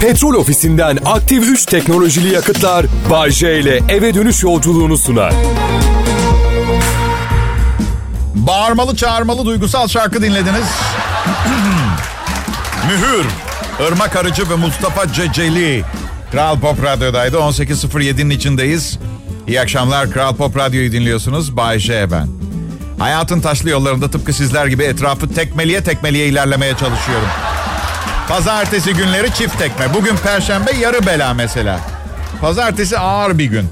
Petrol ofisinden aktif 3 teknolojili yakıtlar Bay J ile eve dönüş yolculuğunu sunar. Bağırmalı çağırmalı duygusal şarkı dinlediniz. Mühür, Irmak Arıcı ve Mustafa Ceceli. Kral Pop Radyo'daydı. 18.07'nin içindeyiz. İyi akşamlar. Kral Pop Radyo'yu dinliyorsunuz. Bay J ben. Hayatın taşlı yollarında tıpkı sizler gibi etrafı tekmeliye tekmeliye ilerlemeye çalışıyorum. Pazartesi günleri çift tekme. Bugün perşembe yarı bela mesela. Pazartesi ağır bir gün.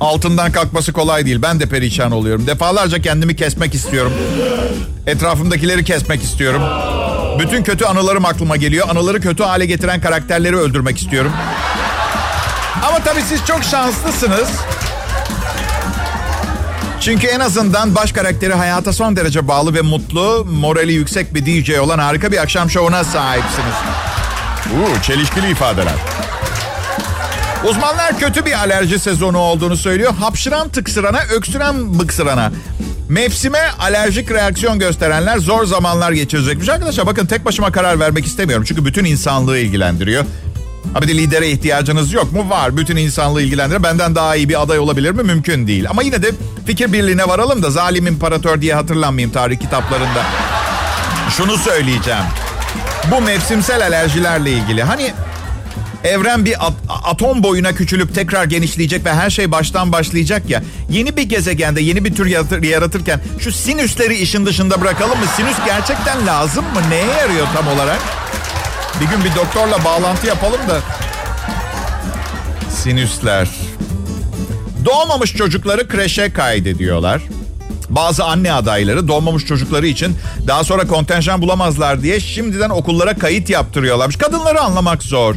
Altından kalkması kolay değil. Ben de perişan oluyorum. Defalarca kendimi kesmek istiyorum. Etrafımdakileri kesmek istiyorum. Bütün kötü anılarım aklıma geliyor. Anıları kötü hale getiren karakterleri öldürmek istiyorum. Ama tabii siz çok şanslısınız. Çünkü en azından baş karakteri hayata son derece bağlı ve mutlu, morali yüksek bir DJ olan harika bir akşam şovuna sahipsiniz. Uuu çelişkili ifadeler. Uzmanlar kötü bir alerji sezonu olduğunu söylüyor. Hapşıran tıksırana, öksüren bıksırana. Mevsime alerjik reaksiyon gösterenler zor zamanlar geçirecekmiş. Arkadaşlar bakın tek başıma karar vermek istemiyorum. Çünkü bütün insanlığı ilgilendiriyor. Ha bir de lidere ihtiyacınız yok mu? Var. Bütün insanlığı ilgilendirir. Benden daha iyi bir aday olabilir mi? Mümkün değil. Ama yine de fikir birliğine varalım da zalim imparator diye hatırlanmayayım tarih kitaplarında. Şunu söyleyeceğim. Bu mevsimsel alerjilerle ilgili. Hani evren bir at- atom boyuna küçülüp tekrar genişleyecek ve her şey baştan başlayacak ya. Yeni bir gezegende yeni bir tür yaratır- yaratırken şu sinüsleri işin dışında bırakalım mı? Sinüs gerçekten lazım mı? Neye yarıyor tam olarak? Bir gün bir doktorla bağlantı yapalım da. Sinüsler. Doğmamış çocukları kreşe kaydediyorlar. Bazı anne adayları doğmamış çocukları için daha sonra kontenjan bulamazlar diye şimdiden okullara kayıt yaptırıyorlarmış. Kadınları anlamak zor.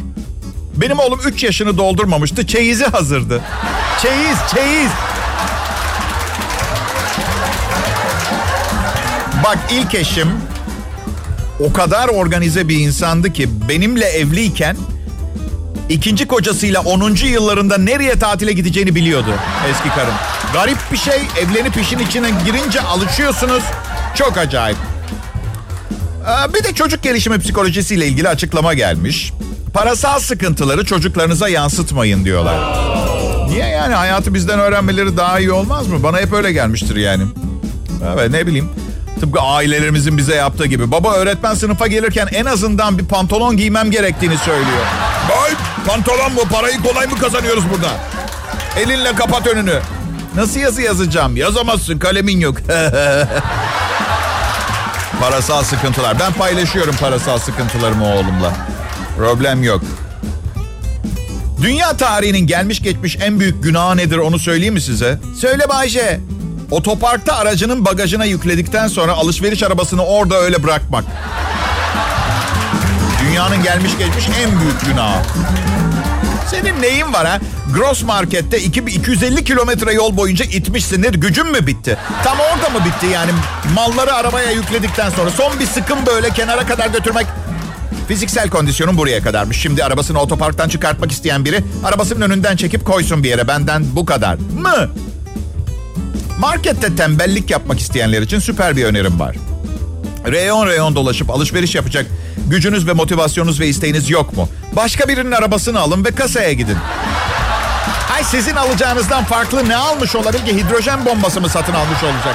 Benim oğlum 3 yaşını doldurmamıştı. Çeyizi hazırdı. Çeyiz, çeyiz. Bak ilk eşim o kadar organize bir insandı ki benimle evliyken ikinci kocasıyla 10. yıllarında nereye tatile gideceğini biliyordu eski karım. Garip bir şey evlenip işin içine girince alışıyorsunuz. Çok acayip. Ee, Bir de çocuk gelişimi psikolojisiyle ilgili açıklama gelmiş. Parasal sıkıntıları çocuklarınıza yansıtmayın diyorlar. Niye yani hayatı bizden öğrenmeleri daha iyi olmaz mı? Bana hep öyle gelmiştir yani. Evet ne bileyim. Tıpkı ailelerimizin bize yaptığı gibi. Baba öğretmen sınıfa gelirken en azından bir pantolon giymem gerektiğini söylüyor. Ay pantolon mu? Parayı kolay mı kazanıyoruz burada? Elinle kapat önünü. Nasıl yazı yazacağım? Yazamazsın kalemin yok. parasal sıkıntılar. Ben paylaşıyorum parasal sıkıntılarımı oğlumla. Problem yok. Dünya tarihinin gelmiş geçmiş en büyük günahı nedir onu söyleyeyim mi size? Söyle Bayce. Otoparkta aracının bagajına yükledikten sonra alışveriş arabasını orada öyle bırakmak. Dünyanın gelmiş geçmiş en büyük günahı. Senin neyin var ha? Gross Market'te 250 kilometre yol boyunca itmişsindir. Gücün mü bitti? Tam orada mı bitti yani? Malları arabaya yükledikten sonra son bir sıkım böyle kenara kadar götürmek Fiziksel kondisyonum buraya kadarmış. Şimdi arabasını otoparktan çıkartmak isteyen biri arabasının önünden çekip koysun bir yere. Benden bu kadar mı? Markette tembellik yapmak isteyenler için süper bir önerim var. Reyon reyon dolaşıp alışveriş yapacak gücünüz ve motivasyonunuz ve isteğiniz yok mu? Başka birinin arabasını alın ve kasaya gidin. Ay sizin alacağınızdan farklı ne almış olabilir ki? Hidrojen bombası mı satın almış olacak?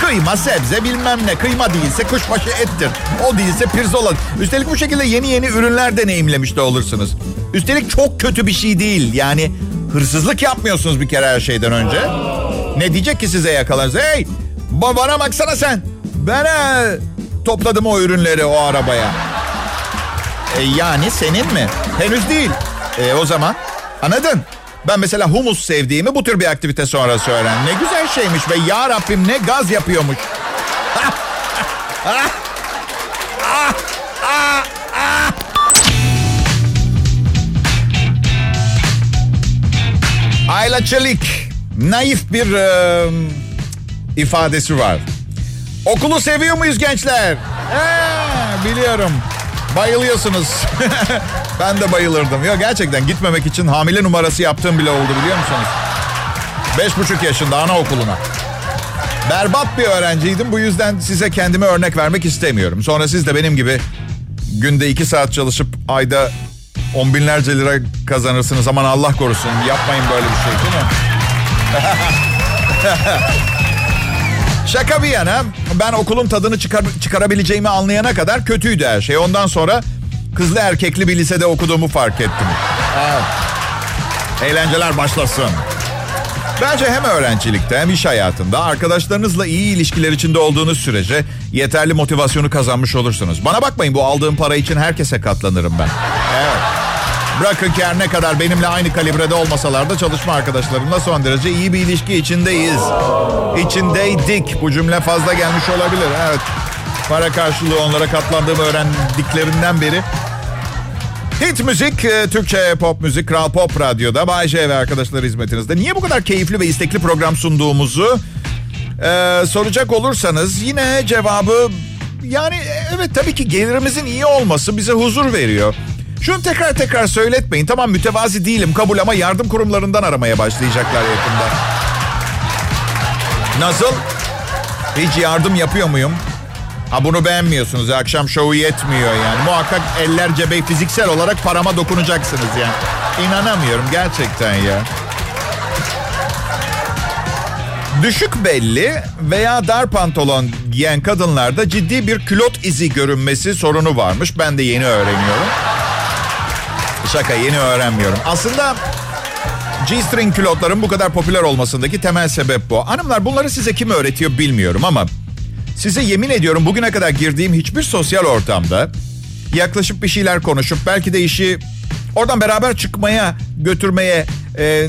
Kıyma, sebze bilmem ne. Kıyma değilse kuşbaşı ettir. O değilse pirzola. Üstelik bu şekilde yeni yeni ürünler deneyimlemiş de olursunuz. Üstelik çok kötü bir şey değil. Yani hırsızlık yapmıyorsunuz bir kere her şeyden önce. Ne diyecek ki size yakalarsa? Hey ba- bana baksana sen. Ben he, topladım o ürünleri o arabaya. E, yani senin mi? Henüz değil. E, o zaman anladın? Ben mesela humus sevdiğimi bu tür bir aktivite sonrası öğrendim. Ne güzel şeymiş ve ya Rabbim ne gaz yapıyormuş. Ayla Çelik naif bir e, ifadesi var. Okulu seviyor muyuz gençler? Ee, biliyorum. Bayılıyorsunuz. ben de bayılırdım. Ya gerçekten gitmemek için hamile numarası yaptığım bile oldu biliyor musunuz? Beş buçuk yaşında anaokuluna. Berbat bir öğrenciydim. Bu yüzden size kendime örnek vermek istemiyorum. Sonra siz de benim gibi günde iki saat çalışıp ayda On binlerce lira kazanırsınız. Aman Allah korusun. Yapmayın böyle bir şey değil mi? Şaka bir yana ben okulun tadını çıkar, çıkarabileceğimi anlayana kadar kötüydü her şey. Ondan sonra kızlı erkekli bir lisede okuduğumu fark ettim. Evet. Eğlenceler başlasın. Bence hem öğrencilikte hem iş hayatında arkadaşlarınızla iyi ilişkiler içinde olduğunuz sürece yeterli motivasyonu kazanmış olursunuz. Bana bakmayın bu aldığım para için herkese katlanırım ben. Evet. Bırakın ki her ne kadar benimle aynı kalibrede olmasalar da çalışma arkadaşlarımla son derece iyi bir ilişki içindeyiz. İçindeydik. Bu cümle fazla gelmiş olabilir. Evet. Para karşılığı onlara katlandığımı öğrendiklerinden beri Hit müzik, e, Türkçe pop müzik, Kral Pop Radyo'da Bay J ve arkadaşlar hizmetinizde. Niye bu kadar keyifli ve istekli program sunduğumuzu e, soracak olursanız yine cevabı yani evet tabii ki gelirimizin iyi olması bize huzur veriyor. Şunu tekrar tekrar söyletmeyin. Tamam mütevazi değilim kabul ama yardım kurumlarından aramaya başlayacaklar yakında. Nasıl? Hiç yardım yapıyor muyum? Ha bunu beğenmiyorsunuz. Akşam şovu yetmiyor yani. Muhakkak eller cebe fiziksel olarak parama dokunacaksınız yani. İnanamıyorum gerçekten ya. Düşük belli veya dar pantolon giyen kadınlarda ciddi bir külot izi görünmesi sorunu varmış. Ben de yeni öğreniyorum. Şaka yeni öğrenmiyorum. Aslında G-string külotların bu kadar popüler olmasındaki temel sebep bu. Hanımlar bunları size kim öğretiyor bilmiyorum ama size yemin ediyorum bugüne kadar girdiğim hiçbir sosyal ortamda yaklaşıp bir şeyler konuşup belki de işi oradan beraber çıkmaya götürmeye e, e,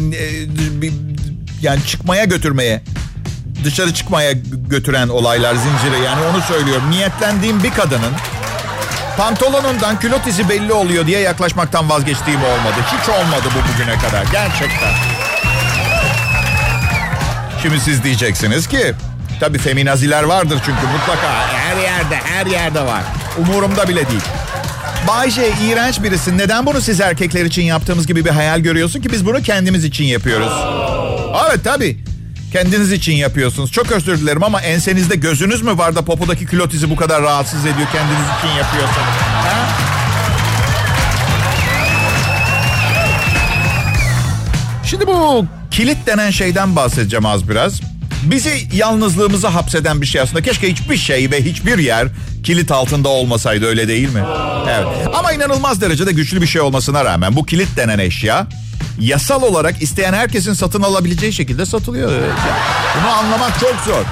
yani çıkmaya götürmeye dışarı çıkmaya götüren olaylar zinciri yani onu söylüyorum. Niyetlendiğim bir kadının pantolonundan külot izi belli oluyor diye yaklaşmaktan vazgeçtiğim olmadı. Hiç olmadı bu bugüne kadar gerçekten. Şimdi siz diyeceksiniz ki tabii feminaziler vardır çünkü mutlaka her yerde her yerde var. Umurumda bile değil. Bayce iğrenç birisin. Neden bunu siz erkekler için yaptığımız gibi bir hayal görüyorsun ki biz bunu kendimiz için yapıyoruz. Evet tabii. Kendiniz için yapıyorsunuz. Çok özür dilerim ama ensenizde gözünüz mü var da popodaki külot izi bu kadar rahatsız ediyor kendiniz için yapıyorsanız? Ha? Şimdi bu kilit denen şeyden bahsedeceğim az biraz. Bizi yalnızlığımıza hapseden bir şey aslında. Keşke hiçbir şey ve hiçbir yer kilit altında olmasaydı öyle değil mi? Evet. Ama inanılmaz derecede güçlü bir şey olmasına rağmen bu kilit denen eşya yasal olarak isteyen herkesin satın alabileceği şekilde satılıyor. Bunu anlamak çok zor.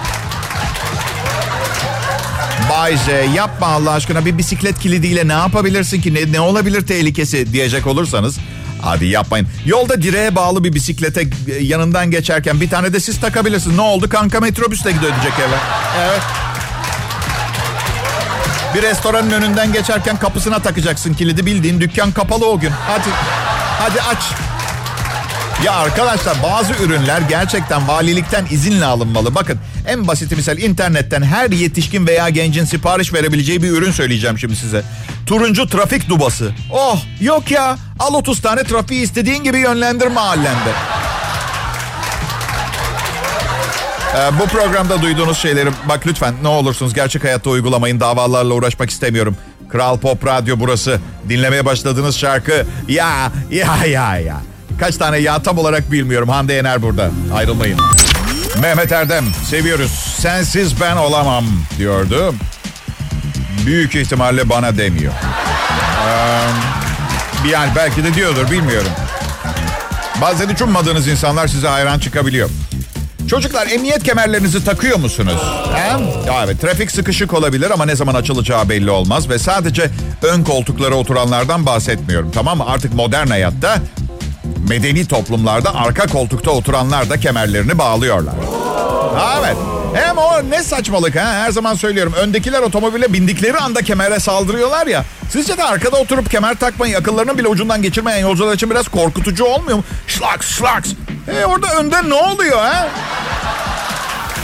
Bay Z yapma Allah aşkına bir bisiklet kilidiyle ne yapabilirsin ki ne, ne olabilir tehlikesi diyecek olursanız Hadi yapmayın. Yolda direğe bağlı bir bisiklete yanından geçerken bir tane de siz takabilirsiniz. Ne oldu? Kanka metrobüste gidiyor diyecek eve. Evet. Bir restoranın önünden geçerken kapısına takacaksın kilidi bildiğin dükkan kapalı o gün. Hadi. Hadi aç. Ya arkadaşlar bazı ürünler gerçekten valilikten izinle alınmalı. Bakın en basit misal internetten her yetişkin veya gencin sipariş verebileceği bir ürün söyleyeceğim şimdi size. Turuncu trafik dubası. Oh yok ya al 30 tane trafiği istediğin gibi yönlendir mahallende. Ee, bu programda duyduğunuz şeyleri bak lütfen ne olursunuz gerçek hayatta uygulamayın davalarla uğraşmak istemiyorum. Kral Pop Radyo burası. Dinlemeye başladığınız şarkı ya ya ya ya. Kaç tane ya tam olarak bilmiyorum. Hande Yener burada. Ayrılmayın. Mehmet Erdem seviyoruz. Sensiz ben olamam diyordu. Büyük ihtimalle bana demiyor. Ee, yani belki de diyordur bilmiyorum. Bazen hiç ummadığınız insanlar size hayran çıkabiliyor. Çocuklar emniyet kemerlerinizi takıyor musunuz? He? Evet trafik sıkışık olabilir ama ne zaman açılacağı belli olmaz. Ve sadece ön koltuklara oturanlardan bahsetmiyorum tamam mı? Artık modern hayatta medeni toplumlarda arka koltukta oturanlar da kemerlerini bağlıyorlar. Evet. Hem o ne saçmalık ha her zaman söylüyorum. Öndekiler otomobile bindikleri anda kemere saldırıyorlar ya. Sizce de arkada oturup kemer takmayı akıllarının bile ucundan geçirmeyen yolcular için biraz korkutucu olmuyor mu? Şlaks şlaks. E orada önde ne oluyor ha?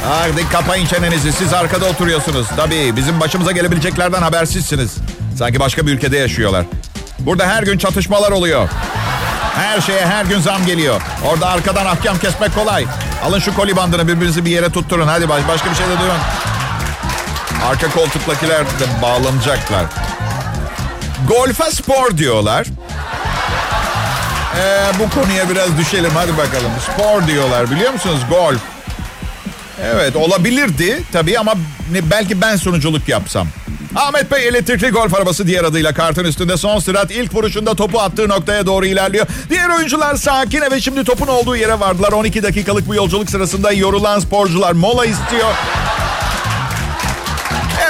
Hadi kapayın çenenizi siz arkada oturuyorsunuz. Tabii bizim başımıza gelebileceklerden habersizsiniz. Sanki başka bir ülkede yaşıyorlar. Burada her gün çatışmalar oluyor. Her şeye her gün zam geliyor. Orada arkadan ahkam kesmek kolay. Alın şu koli bandını birbirinizi bir yere tutturun. Hadi baş, başka bir şey de duyun. Arka koltuklakiler de bağlanacaklar. Golfe spor diyorlar. Ee, bu konuya biraz düşelim hadi bakalım. Spor diyorlar biliyor musunuz? Golf. Evet olabilirdi tabii ama belki ben sunuculuk yapsam. Ahmet Bey elektrikli golf arabası diğer adıyla kartın üstünde son sürat ilk vuruşunda topu attığı noktaya doğru ilerliyor. Diğer oyuncular sakin ve şimdi topun olduğu yere vardılar. 12 dakikalık bu yolculuk sırasında yorulan sporcular mola istiyor.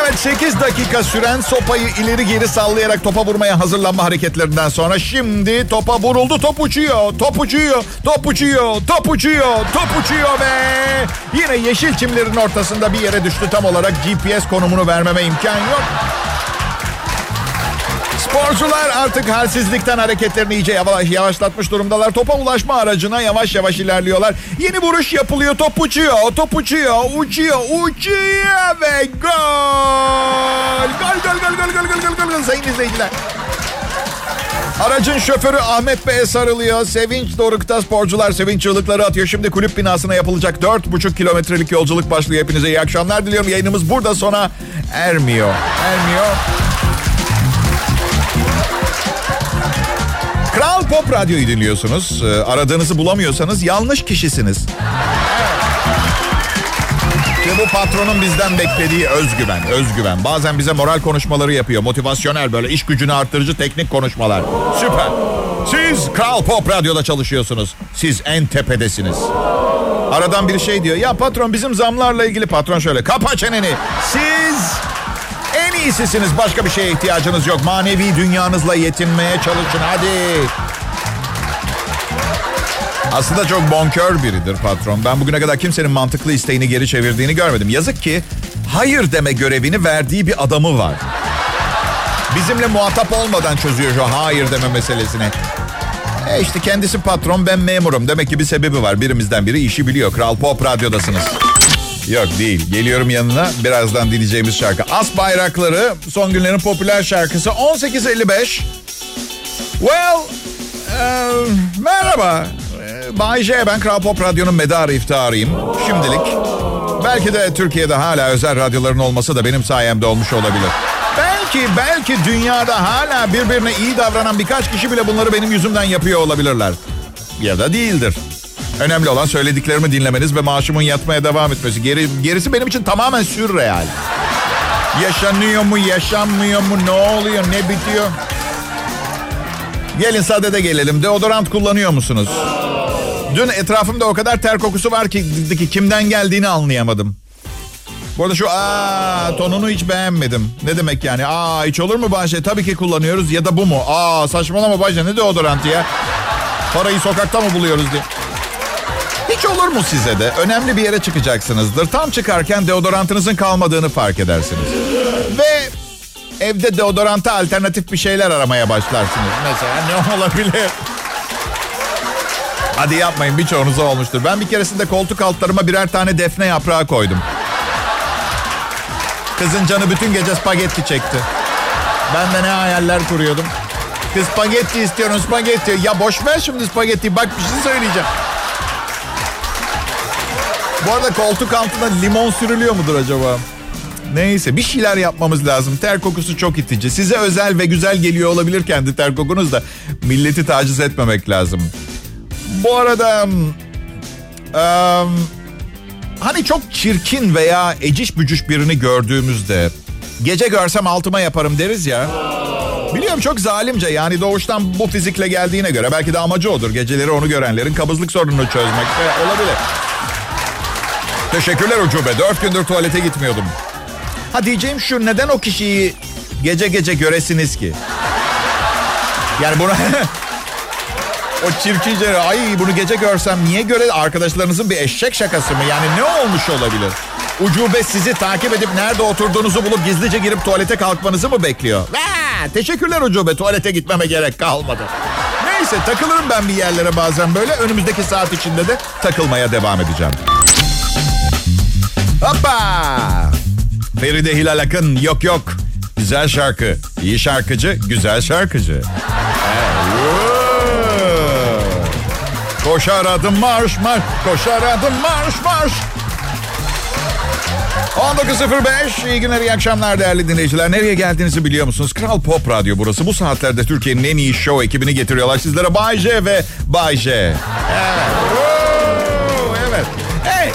Evet 8 dakika süren sopayı ileri geri sallayarak topa vurmaya hazırlanma hareketlerinden sonra şimdi topa vuruldu. Top uçuyor, top uçuyor, top uçuyor, top uçuyor, top uçuyor ve yine yeşil çimlerin ortasında bir yere düştü tam olarak GPS konumunu vermeme imkan yok. Sporcular artık halsizlikten hareketlerini iyice yavaş, yavaşlatmış durumdalar. Topa ulaşma aracına yavaş yavaş ilerliyorlar. Yeni vuruş yapılıyor. Top uçuyor. Top uçuyor. Uçuyor. Uçuyor ve gol. Gol gol gol gol gol gol gol gol. Sayın izleyiciler. Aracın şoförü Ahmet Bey'e sarılıyor. Sevinç dorukta sporcular sevinç çığlıkları atıyor. Şimdi kulüp binasına yapılacak 4,5 kilometrelik yolculuk başlıyor. Hepinize iyi akşamlar diliyorum. Yayınımız burada sona ermiyor. Ermiyor. Kral Pop Radyo'yu dinliyorsunuz. Ee, aradığınızı bulamıyorsanız yanlış kişisiniz. İşte bu patronun bizden beklediği özgüven, özgüven. Bazen bize moral konuşmaları yapıyor. Motivasyonel böyle iş gücünü arttırıcı teknik konuşmalar. Süper. Siz Kral Pop Radyo'da çalışıyorsunuz. Siz en tepedesiniz. Aradan bir şey diyor. Ya patron bizim zamlarla ilgili patron şöyle. Kapa çeneni. Siz iyisisiniz. Başka bir şeye ihtiyacınız yok. Manevi dünyanızla yetinmeye çalışın. Hadi. Aslında çok bonkör biridir patron. Ben bugüne kadar kimsenin mantıklı isteğini geri çevirdiğini görmedim. Yazık ki hayır deme görevini verdiği bir adamı var. Bizimle muhatap olmadan çözüyor şu hayır deme meselesini. E işte kendisi patron ben memurum. Demek ki bir sebebi var. Birimizden biri işi biliyor. Kral Pop Radyo'dasınız. Yok değil. Geliyorum yanına. Birazdan dinleyeceğimiz şarkı. As Bayrakları son günlerin popüler şarkısı 1855. Well, e, merhaba. E, Bay J, ben Kral Pop Radyo'nun medarı iftiharıyım. Şimdilik. Belki de Türkiye'de hala özel radyoların olması da benim sayemde olmuş olabilir. Belki, belki dünyada hala birbirine iyi davranan birkaç kişi bile bunları benim yüzümden yapıyor olabilirler. Ya da değildir. Önemli olan söylediklerimi dinlemeniz ve maaşımın yatmaya devam etmesi. Geri, gerisi benim için tamamen sürreal. Yaşanıyor mu, yaşanmıyor mu, ne oluyor, ne bitiyor? Gelin sadede gelelim. Deodorant kullanıyor musunuz? Dün etrafımda o kadar ter kokusu var ki, ki kimden geldiğini anlayamadım. Bu arada şu aa tonunu hiç beğenmedim. Ne demek yani? Aa hiç olur mu Bahçe? Tabii ki kullanıyoruz ya da bu mu? Aa saçmalama Bahçe ne deodorantı ya? Parayı sokakta mı buluyoruz diye. Hiç olur mu size de? Önemli bir yere çıkacaksınızdır. Tam çıkarken deodorantınızın kalmadığını fark edersiniz. Ve evde deodoranta alternatif bir şeyler aramaya başlarsınız. Mesela ne olabilir? Hadi yapmayın birçoğunuza olmuştur. Ben bir keresinde koltuk altlarıma birer tane defne yaprağı koydum. Kızın canı bütün gece spagetti çekti. Ben de ne hayaller kuruyordum. Kız spagetti istiyorum spagetti. Ya boş ver şimdi spagetti. Bak bir şey söyleyeceğim. Bu arada koltuk altına limon sürülüyor mudur acaba? Neyse bir şeyler yapmamız lazım. Ter kokusu çok itici. Size özel ve güzel geliyor olabilir kendi ter kokunuz da milleti taciz etmemek lazım. Bu arada um, hani çok çirkin veya eciş bücüş birini gördüğümüzde gece görsem altıma yaparım deriz ya. Biliyorum çok zalimce yani doğuştan bu fizikle geldiğine göre belki de amacı odur. Geceleri onu görenlerin kabızlık sorununu çözmek olabilir. Teşekkürler ucube. Dört gündür tuvalete gitmiyordum. Ha diyeceğim şu neden o kişiyi gece gece göresiniz ki? Yani bunu... o çirkince ay bunu gece görsem niye göre arkadaşlarınızın bir eşek şakası mı? Yani ne olmuş olabilir? Ucube sizi takip edip nerede oturduğunuzu bulup gizlice girip tuvalete kalkmanızı mı bekliyor? Ha, teşekkürler ucube tuvalete gitmeme gerek kalmadı. Neyse takılırım ben bir yerlere bazen böyle. Önümüzdeki saat içinde de takılmaya devam edeceğim. Hoppa! Feride Hilal Akın yok yok. Güzel şarkı. İyi şarkıcı, güzel şarkıcı. Koşar adım marş marş, koşar adım marş marş. 19.05 iyi günler iyi akşamlar değerli dinleyiciler. Nereye geldiğinizi biliyor musunuz? Kral Pop Radyo burası. Bu saatlerde Türkiye'nin en iyi show ekibini getiriyorlar sizlere. Bay J ve Bay J. Evet. Evet. Hey,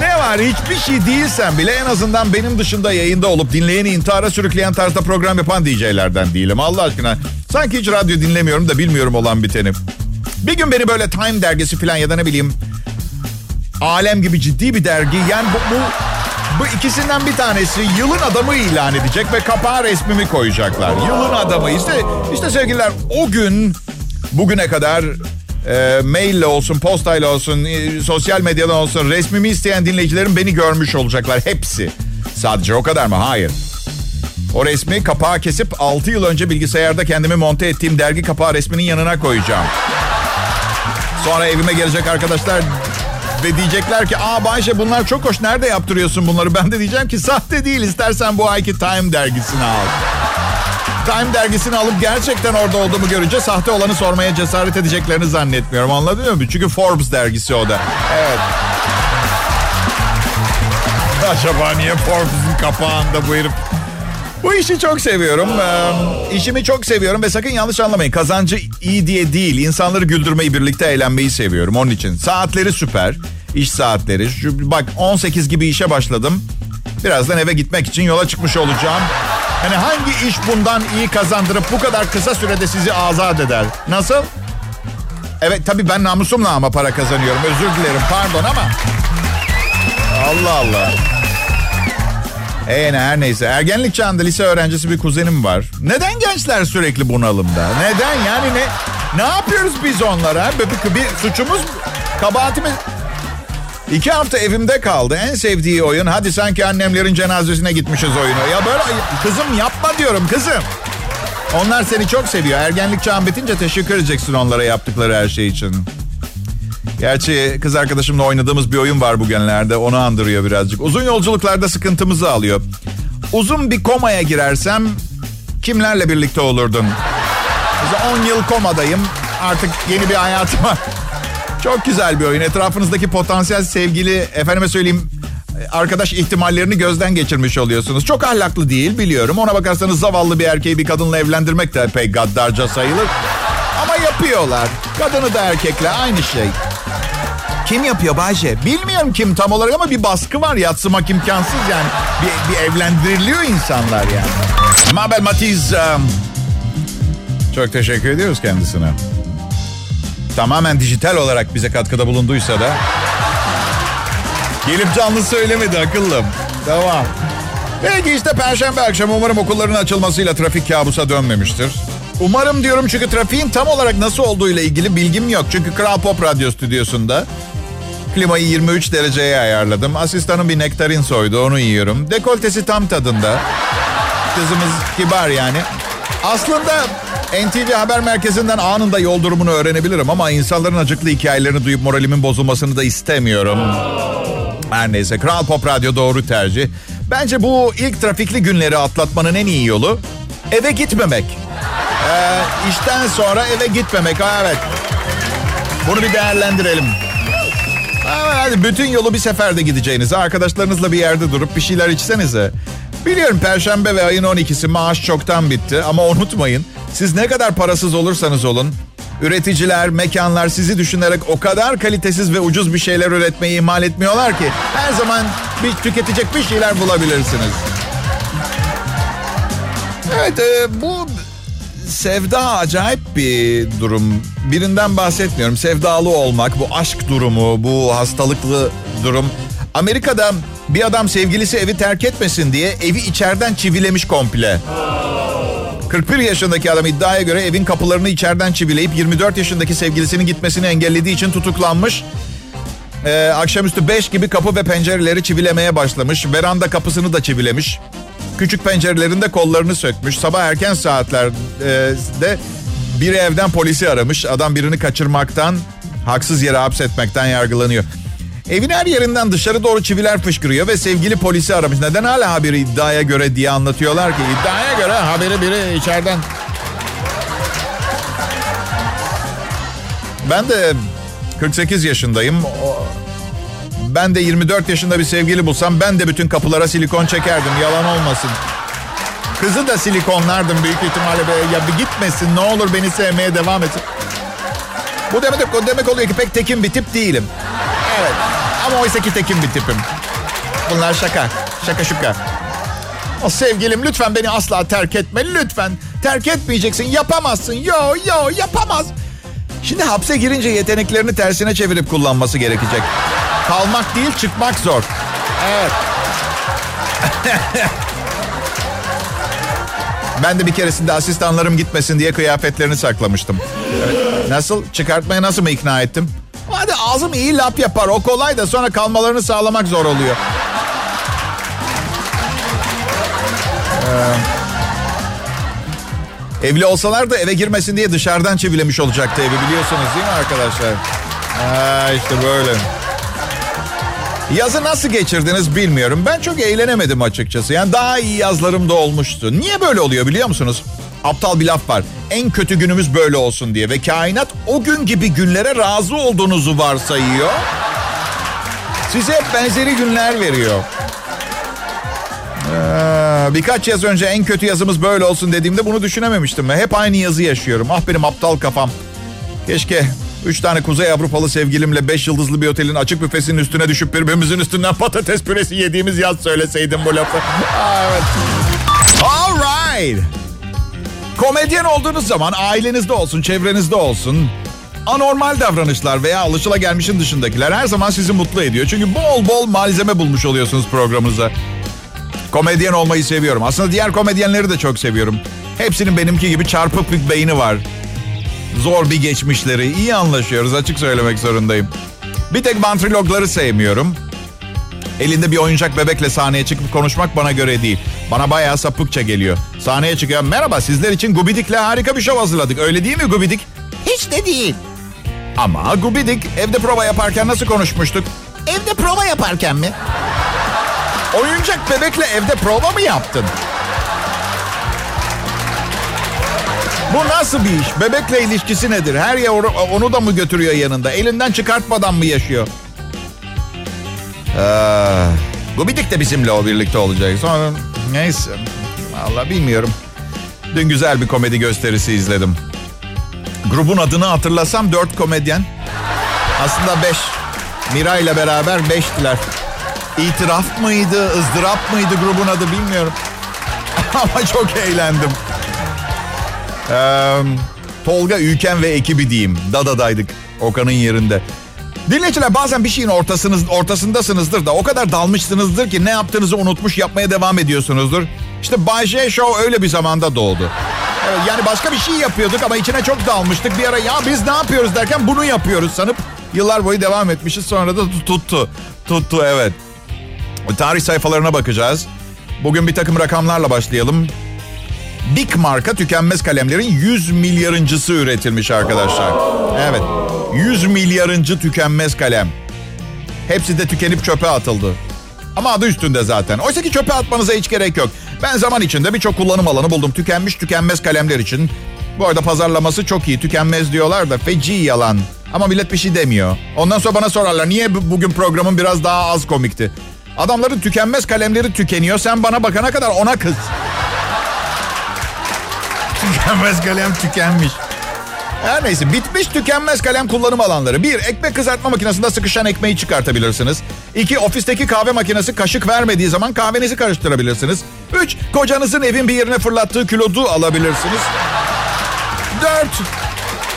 ne var hiçbir şey değilsen bile en azından benim dışında yayında olup dinleyeni intihara sürükleyen tarzda program yapan DJ'lerden değilim. Allah aşkına. Sanki hiç radyo dinlemiyorum da bilmiyorum olan biteni. Bir gün beni böyle Time dergisi falan ya da ne bileyim Alem gibi ciddi bir dergi. Yani bu, bu, bu ikisinden bir tanesi yılın adamı ilan edecek ve kapağa resmimi koyacaklar. Yılın adamı. İşte, işte sevgililer o gün bugüne kadar e, maille olsun, postayla olsun, e, sosyal medyadan olsun resmimi isteyen dinleyicilerim beni görmüş olacaklar. Hepsi. Sadece o kadar mı? Hayır. O resmi kapağı kesip 6 yıl önce bilgisayarda kendimi monte ettiğim dergi kapağı resminin yanına koyacağım. Sonra evime gelecek arkadaşlar ve diyecekler ki aa Bayşe bunlar çok hoş nerede yaptırıyorsun bunları? Ben de diyeceğim ki sahte değil istersen bu ayki Time dergisini al. Time dergisini alıp gerçekten orada olduğumu görünce sahte olanı sormaya cesaret edeceklerini zannetmiyorum. Anladın mı? Çünkü Forbes dergisi o da. Evet. Acaba niye Forbes'un kapağında bu herif? Bu işi çok seviyorum. Ee, işimi çok seviyorum ve sakın yanlış anlamayın. Kazancı iyi diye değil. İnsanları güldürmeyi, birlikte eğlenmeyi seviyorum. Onun için. Saatleri süper. İş saatleri. Şu, bak 18 gibi işe başladım. Birazdan eve gitmek için yola çıkmış olacağım. Hani hangi iş bundan iyi kazandırıp bu kadar kısa sürede sizi azat eder? Nasıl? Evet tabii ben namusumla ama para kazanıyorum. Özür dilerim pardon ama. Allah Allah. Ee ne her neyse. Ergenlik çağında lise öğrencisi bir kuzenim var. Neden gençler sürekli bunalımda? Neden yani ne ne yapıyoruz biz onlara? Bir, bir suçumuz kabahatimiz. İki hafta evimde kaldı. En sevdiği oyun hadi sanki annemlerin cenazesine gitmişiz oyunu. Ya böyle kızım yapma diyorum kızım. Onlar seni çok seviyor. Ergenlik çağın bitince teşekkür edeceksin onlara yaptıkları her şey için. Gerçi kız arkadaşımla oynadığımız bir oyun var bugünlerde. Onu andırıyor birazcık. Uzun yolculuklarda sıkıntımızı alıyor. Uzun bir komaya girersem kimlerle birlikte olurdun? Mesela 10 yıl komadayım. Artık yeni bir hayatıma. Çok güzel bir oyun. Etrafınızdaki potansiyel sevgili, efendime söyleyeyim arkadaş ihtimallerini gözden geçirmiş oluyorsunuz. Çok ahlaklı değil biliyorum. Ona bakarsanız zavallı bir erkeği bir kadınla evlendirmek de pek gaddarca sayılır. Ama yapıyorlar. Kadını da erkekle aynı şey. Kim yapıyor Bayce? Bilmiyorum kim tam olarak ama bir baskı var. Yatsımak imkansız yani. Bir, bir evlendiriliyor insanlar yani. Mabel Matiz. Çok teşekkür ediyoruz kendisine. Tamamen dijital olarak bize katkıda bulunduysa da. Gelip canlı söylemedi akıllım. Tamam. Peki işte perşembe akşamı umarım okulların açılmasıyla trafik kabusa dönmemiştir. Umarım diyorum çünkü trafiğin tam olarak nasıl olduğu ile ilgili bilgim yok. Çünkü Kral Pop Radyo stüdyosunda klimayı 23 dereceye ayarladım. Asistanım bir nektarin soydu onu yiyorum. Dekoltesi tam tadında. Kızımız kibar yani. Aslında NTV Haber Merkezi'nden anında yol durumunu öğrenebilirim ama insanların acıklı hikayelerini duyup moralimin bozulmasını da istemiyorum. Her neyse Kral Pop Radyo doğru tercih. Bence bu ilk trafikli günleri atlatmanın en iyi yolu eve gitmemek. Ee, işten sonra eve gitmemek. Ha, evet. Bunu bir değerlendirelim. Ha, hadi bütün yolu bir seferde gideceğinize, arkadaşlarınızla bir yerde durup bir şeyler içsenize. Biliyorum Perşembe ve ayın 12'si maaş çoktan bitti ama unutmayın. Siz ne kadar parasız olursanız olun, üreticiler, mekanlar sizi düşünerek o kadar kalitesiz ve ucuz bir şeyler üretmeyi ihmal etmiyorlar ki her zaman bir tüketecek bir şeyler bulabilirsiniz. Evet, e, bu sevda acayip bir durum. Birinden bahsetmiyorum. Sevdalı olmak, bu aşk durumu, bu hastalıklı durum. Amerika'da bir adam sevgilisi evi terk etmesin diye evi içeriden çivilemiş komple. 41 yaşındaki adam iddiaya göre evin kapılarını içeriden çivileyip 24 yaşındaki sevgilisinin gitmesini engellediği için tutuklanmış. Ee, akşamüstü 5 gibi kapı ve pencereleri çivilemeye başlamış. Veranda kapısını da çivilemiş. Küçük pencerelerinde kollarını sökmüş. Sabah erken saatlerde bir evden polisi aramış. Adam birini kaçırmaktan, haksız yere hapsetmekten yargılanıyor. Evin her yerinden dışarı doğru çiviler fışkırıyor ve sevgili polisi aramış. Neden hala haberi iddiaya göre diye anlatıyorlar ki? İddiaya göre haberi biri içeriden... Ben de 48 yaşındayım. Ben de 24 yaşında bir sevgili bulsam ben de bütün kapılara silikon çekerdim. Yalan olmasın. Kızı da silikonlardım büyük ihtimalle. Ya bir gitmesin ne olur beni sevmeye devam etsin. Bu demek, demek oluyor ki pek tekin bir tip değilim. Evet ama oysa ki tekin bir tipim. Bunlar şaka. Şaka şuka. O sevgilim lütfen beni asla terk etme. Lütfen terk etmeyeceksin. Yapamazsın. Yo yo yapamaz. Şimdi hapse girince yeteneklerini tersine çevirip kullanması gerekecek. Kalmak değil çıkmak zor. Evet. ben de bir keresinde asistanlarım gitmesin diye kıyafetlerini saklamıştım. Evet. Nasıl? Çıkartmaya nasıl mı ikna ettim? Hadi ağzım iyi laf yapar. O kolay da sonra kalmalarını sağlamak zor oluyor. Ee, evli olsalar da eve girmesin diye dışarıdan çivilemiş olacaktı evi biliyorsunuz değil mi arkadaşlar? Ha, işte böyle. Yazı nasıl geçirdiniz bilmiyorum. Ben çok eğlenemedim açıkçası. Yani daha iyi yazlarım da olmuştu. Niye böyle oluyor biliyor musunuz? Aptal bir laf var. En kötü günümüz böyle olsun diye. Ve kainat o gün gibi günlere razı olduğunuzu varsayıyor. Size hep benzeri günler veriyor. Ee, birkaç yaz önce en kötü yazımız böyle olsun dediğimde bunu düşünememiştim. Hep aynı yazı yaşıyorum. Ah benim aptal kafam. Keşke üç tane Kuzey Avrupalı sevgilimle beş yıldızlı bir otelin açık büfesinin üstüne düşüp birbirimizin üstünden patates püresi yediğimiz yaz söyleseydim bu lafı. Aa, evet. All right. Komedyen olduğunuz zaman ailenizde olsun, çevrenizde olsun anormal davranışlar veya alışılagelmişin dışındakiler her zaman sizi mutlu ediyor. Çünkü bol bol malzeme bulmuş oluyorsunuz programınıza. Komedyen olmayı seviyorum. Aslında diğer komedyenleri de çok seviyorum. Hepsinin benimki gibi çarpık bir beyni var. Zor bir geçmişleri. iyi anlaşıyoruz açık söylemek zorundayım. Bir tek bantrilogları sevmiyorum. Elinde bir oyuncak bebekle sahneye çıkıp konuşmak bana göre değil. Bana bayağı sapıkça geliyor. Sahneye çıkıyor. Merhaba sizler için Gubidik'le harika bir şov hazırladık. Öyle değil mi Gubidik? Hiç de değil. Ama Gubidik evde prova yaparken nasıl konuşmuştuk? Evde prova yaparken mi? Oyuncak bebekle evde prova mı yaptın? Bu nasıl bir iş? Bebekle ilişkisi nedir? Her yer onu da mı götürüyor yanında? Elinden çıkartmadan mı yaşıyor? Ee, Gubidik de bizimle o birlikte olacak. Sonra neyse. Valla bilmiyorum. Dün güzel bir komedi gösterisi izledim. Grubun adını hatırlasam dört komedyen. Aslında beş. Mira ile beraber beştiler. İtiraf mıydı, ızdırap mıydı grubun adı bilmiyorum. Ama çok eğlendim. Ee, Tolga, Ülken ve ekibi diyeyim. Dada'daydık Okan'ın yerinde. Dinleyiciler bazen bir şeyin ortasınız, ortasındasınızdır da o kadar dalmışsınızdır ki ne yaptığınızı unutmuş yapmaya devam ediyorsunuzdur. İşte Bay J Show öyle bir zamanda doğdu. Evet, yani başka bir şey yapıyorduk ama içine çok dalmıştık. Bir ara ya biz ne yapıyoruz derken bunu yapıyoruz sanıp yıllar boyu devam etmişiz. Sonra da tuttu. Tuttu evet. Tarih sayfalarına bakacağız. Bugün bir takım rakamlarla başlayalım. Big marka tükenmez kalemlerin 100 milyarıncısı üretilmiş arkadaşlar. Evet. 100 milyarıncı tükenmez kalem. Hepsi de tükenip çöpe atıldı. Ama adı üstünde zaten. Oysa ki çöpe atmanıza hiç gerek yok. Ben zaman içinde birçok kullanım alanı buldum. Tükenmiş tükenmez kalemler için. Bu arada pazarlaması çok iyi. Tükenmez diyorlar da feci yalan. Ama millet bir şey demiyor. Ondan sonra bana sorarlar niye bugün programın biraz daha az komikti. Adamların tükenmez kalemleri tükeniyor. Sen bana bakana kadar ona kız. Tükenmez kalem tükenmiş. Her neyse bitmiş tükenmez kalem kullanım alanları. Bir, ekmek kızartma makinesinde sıkışan ekmeği çıkartabilirsiniz. İki, ofisteki kahve makinesi kaşık vermediği zaman kahvenizi karıştırabilirsiniz. Üç, kocanızın evin bir yerine fırlattığı kilodu alabilirsiniz. Dört,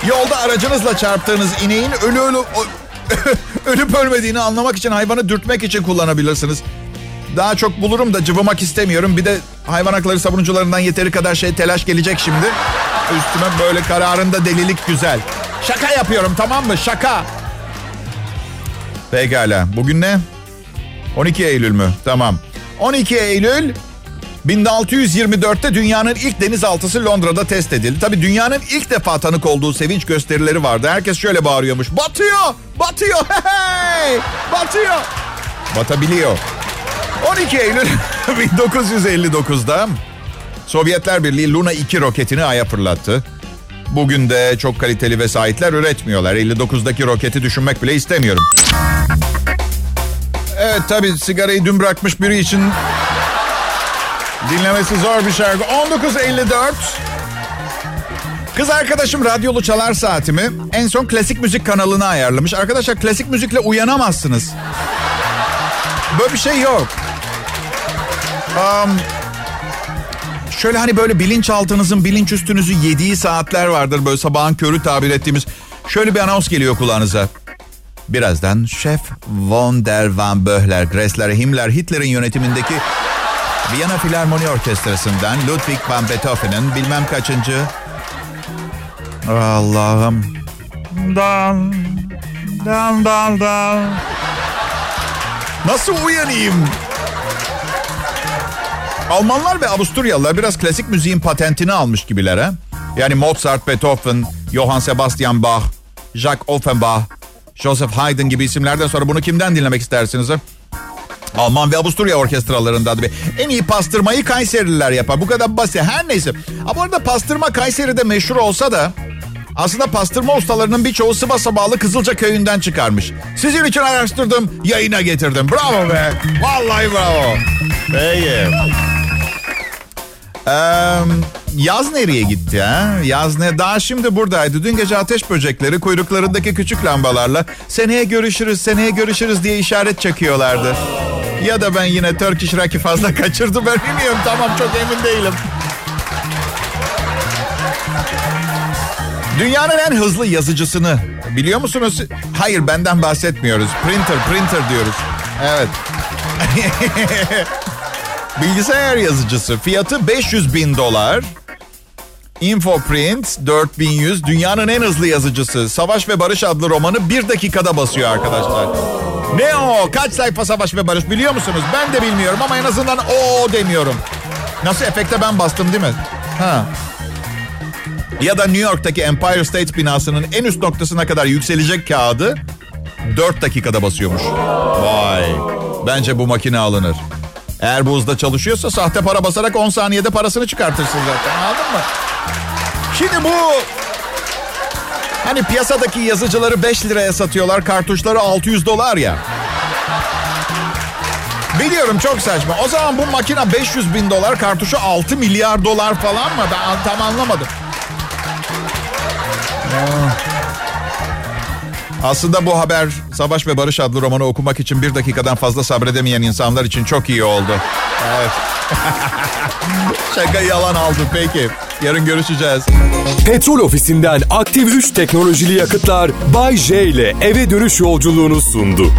yolda aracınızla çarptığınız ineğin ölü ölü ölüp ölmediğini anlamak için hayvanı dürtmek için kullanabilirsiniz. Daha çok bulurum da cıvımak istemiyorum. Bir de hayvan hakları savunucularından yeteri kadar şey telaş gelecek şimdi. Üstüme böyle kararında delilik güzel. Şaka yapıyorum tamam mı? Şaka. Pekala. Bugün ne? 12 Eylül mü? Tamam. 12 Eylül 1624'te dünyanın ilk denizaltısı Londra'da test edildi. Tabii dünyanın ilk defa tanık olduğu sevinç gösterileri vardı. Herkes şöyle bağırıyormuş. Batıyor! Batıyor! Hey! Batıyor! Batabiliyor. 12 Eylül 1959'da Sovyetler Birliği Luna 2 roketini Ay'a fırlattı. Bugün de çok kaliteli vesayetler üretmiyorlar. 59'daki roketi düşünmek bile istemiyorum. Evet tabii sigarayı dün bırakmış biri için dinlemesi zor bir şarkı. 19.54 Kız arkadaşım radyolu çalar saatimi en son klasik müzik kanalına ayarlamış. Arkadaşlar klasik müzikle uyanamazsınız. Böyle bir şey yok. Um, şöyle hani böyle bilinçaltınızın bilinç üstünüzü yediği saatler vardır. Böyle sabahın körü tabir ettiğimiz. Şöyle bir anons geliyor kulağınıza. Birazdan Şef von der Van Böhler, Gressler, Himmler, Hitler'in yönetimindeki Viyana Filarmoni Orkestrası'ndan Ludwig van Beethoven'ın bilmem kaçıncı... Allah'ım. Dan, dan, dan, dan. Nasıl uyanayım? Almanlar ve Avusturyalılar biraz klasik müziğin patentini almış gibiler ha. Yani Mozart, Beethoven, Johann Sebastian Bach, Jacques Offenbach, Joseph Haydn gibi isimlerden sonra bunu kimden dinlemek istersiniz ha? Alman ve Avusturya orkestralarından bir. En iyi pastırmayı Kayserililer yapar. Bu kadar basit. Her neyse. Ama bu arada pastırma Kayseri'de meşhur olsa da aslında pastırma ustalarının birçoğu Sivas'a bağlı Kızılca köyünden çıkarmış. Sizin için araştırdım, yayına getirdim. Bravo be. Vallahi bravo. Peki. Ee, yaz nereye gitti ha? Yaz ne? Daha şimdi buradaydı. Dün gece ateş böcekleri kuyruklarındaki küçük lambalarla seneye görüşürüz, seneye görüşürüz diye işaret çakıyorlardı. Ya da ben yine Turkish Rock'i fazla kaçırdım ben bilmiyorum. Tamam çok emin değilim. Dünyanın en hızlı yazıcısını biliyor musunuz? Hayır benden bahsetmiyoruz. Printer, printer diyoruz. Evet. Bilgisayar yazıcısı fiyatı 500 bin dolar. Infoprint 4100 dünyanın en hızlı yazıcısı. Savaş ve Barış adlı romanı bir dakikada basıyor arkadaşlar. Ne o? Kaç sayfa Savaş ve Barış biliyor musunuz? Ben de bilmiyorum ama en azından o demiyorum. Nasıl efekte ben bastım değil mi? Ha. Ya da New York'taki Empire State binasının en üst noktasına kadar yükselecek kağıdı 4 dakikada basıyormuş. Vay. Bence bu makine alınır. Eğer bu hızda çalışıyorsa sahte para basarak 10 saniyede parasını çıkartırsın zaten anladın mı? Şimdi bu hani piyasadaki yazıcıları 5 liraya satıyorlar kartuşları 600 dolar ya. Biliyorum çok saçma. O zaman bu makine 500 bin dolar kartuşu 6 milyar dolar falan mı? Ben tam anlamadım. Aslında bu haber Savaş ve Barış adlı romanı okumak için bir dakikadan fazla sabredemeyen insanlar için çok iyi oldu. Evet. Şaka yalan aldı peki. Yarın görüşeceğiz. Petrol ofisinden aktif 3 teknolojili yakıtlar Bay J ile eve dönüş yolculuğunu sundu.